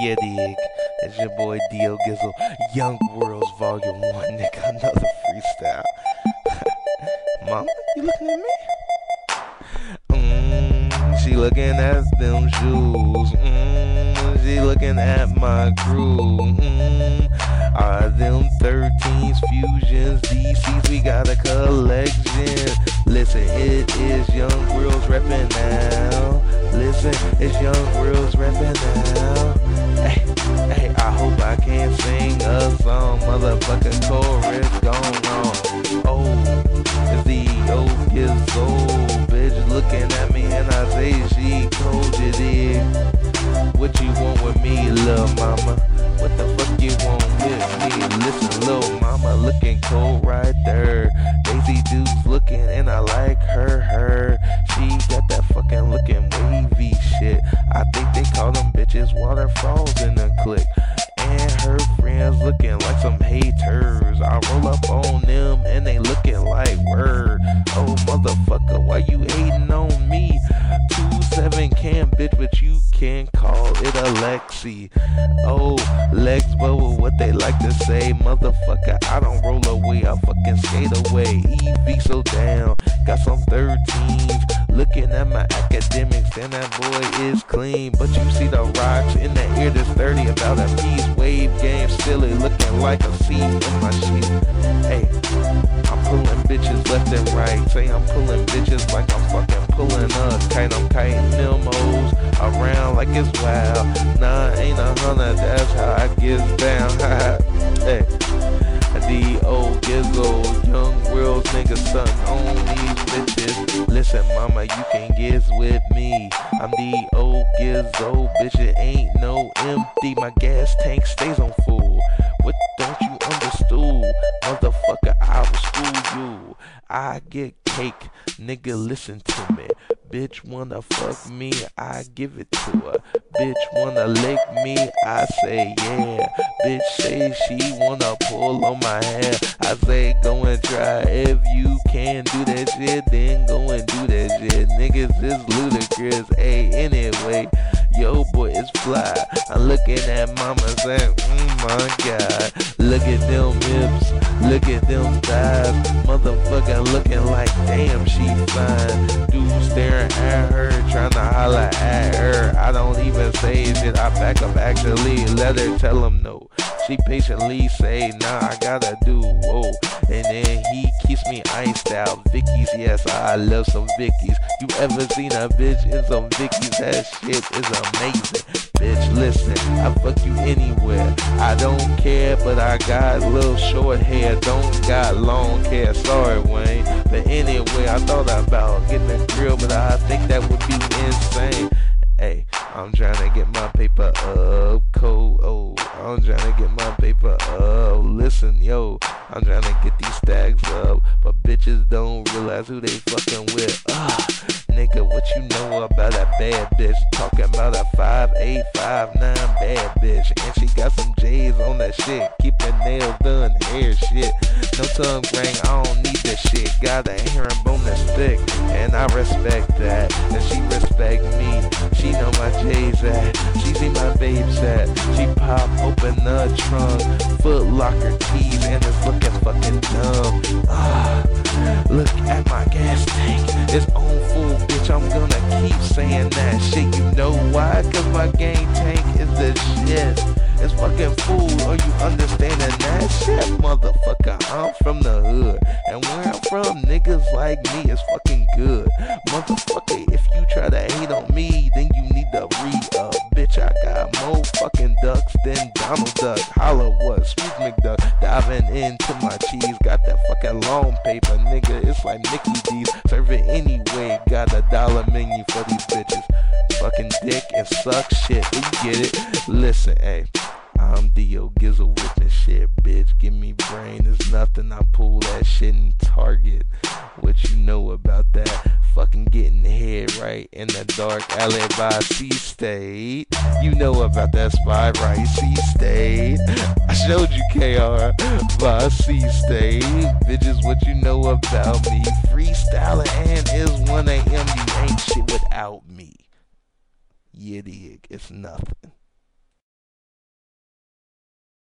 Yeah, dig. It's your boy Dio Gizzle. Young Worlds Volume 1, nigga. Another freestyle. Mama, you looking at me? Mmm, she looking at them shoes. Mmm, she looking at my crew. Mmm, are them 13s, fusions, DCs? We got a collection. Listen, it is Young Worlds reppin' now. Listen, it's Young Worlds reppin' now. Hey, hey, I hope I can sing a song. Motherfucking chorus gone on. Oh, the old Gizzo bitch looking at me and I say she cold you dig. What you want with me, little mama? What the fuck you want with me? Listen, little mama looking cold right there. Daisy Dukes looking and I like her. Haters. I roll up on them and they looking like word. Oh motherfucker, why you hating on me? Two seven can bitch, but you can call it a Lexi. Oh, legs bubble, what they like to say, motherfucker. I don't roll away, I fucking skate away. EV so down, got some 13s. Looking at my academics, and that boy is clean. But you see the rocks in the ear that's 30 about a piece. Wave game, silly, looking like a seat in my sheet. Hey, I'm pulling bitches left and right. Say I'm pulling bitches like I'm fucking pulling a kite. I'm kiting them hoes around like it's wild. Nah, ain't a hundred, that's how I get down. hey, the old gizzo, young mama, you can get with me. I'm the old gizzo, bitch. It ain't no empty. My gas tank stays on full. What don't you understand? Motherfucker, I will school you. I get cake, nigga, listen to me. Bitch wanna fuck me, I give it to her. Bitch wanna lick me, I say yeah. Bitch say she wanna pull on my hair. I say go and try. If you can do that shit, then go and do that shit. Niggas is ludicrous. Hey, anyway, yo boy is fly. I'm looking at mama saying, mm my god. Look at them hips, look at them thighs. Motherfucker looking like damn she fine. Staring at her, trying to holler at her. I don't even say shit, I back up actually. Let her tell him no. She patiently say, nah, I gotta do, whoa. And then he keeps me iced out. Vicky's, yes, I love some Vicky's. You ever seen a bitch in some Vicky's? That shit is amazing. Bitch, listen, I fuck you anywhere. I don't care, but I got little short hair. Don't got long hair. Sorry, Wayne. But anyway, I thought about getting a grill, but I think that would be insane. Hey, I'm trying to get my paper up, cold. Oh, I'm trying to get my paper up. Listen, yo, I'm trying to get these stacks up, but bitches don't realize who they fucking with. Ah, nigga, what you know about that bad bitch? Talking about a five eight, five nine bad bitch, and she got some J's on that shit. Keep her nails done, hair shit. No tongue ring, I don't need that shit. Got a herringbone thick, and I respect that, and she respect me. She know my J's at, she see my babes at. She pop open the trunk, foot locker keys, and it's looking fucking dumb. Ah, look at my gas tank, it's on full, bitch. I'm gonna keep saying that shit. You know why? Cause my gang tank is the shit. It's fucking fool, are you understanding that shit, motherfucker? I'm from the hood, and where I'm from, niggas like me is fucking good, motherfucker. If you try to hate on me, then you need to re-up, bitch. I got more fucking ducks than Donald Duck. Holla what? Sweet McDuck diving into my cheese. Got that fucking long paper, nigga. It's like Mickey D's. Serve it anyway. Got a dollar menu for these bitches. Fucking dick and suck shit. You get it? Listen, hey. I'm Dio Gizzle with brain, it's nothing. I pull that shit in Target. What you know about that? Fucking getting head right in the dark alley by C State. You know about that spot, right? C State. I showed you KR by C State. Bitches, what you know about me? Freestyling and is 1 a.m. You ain't shit without me. Yeah, dig. It's nothing.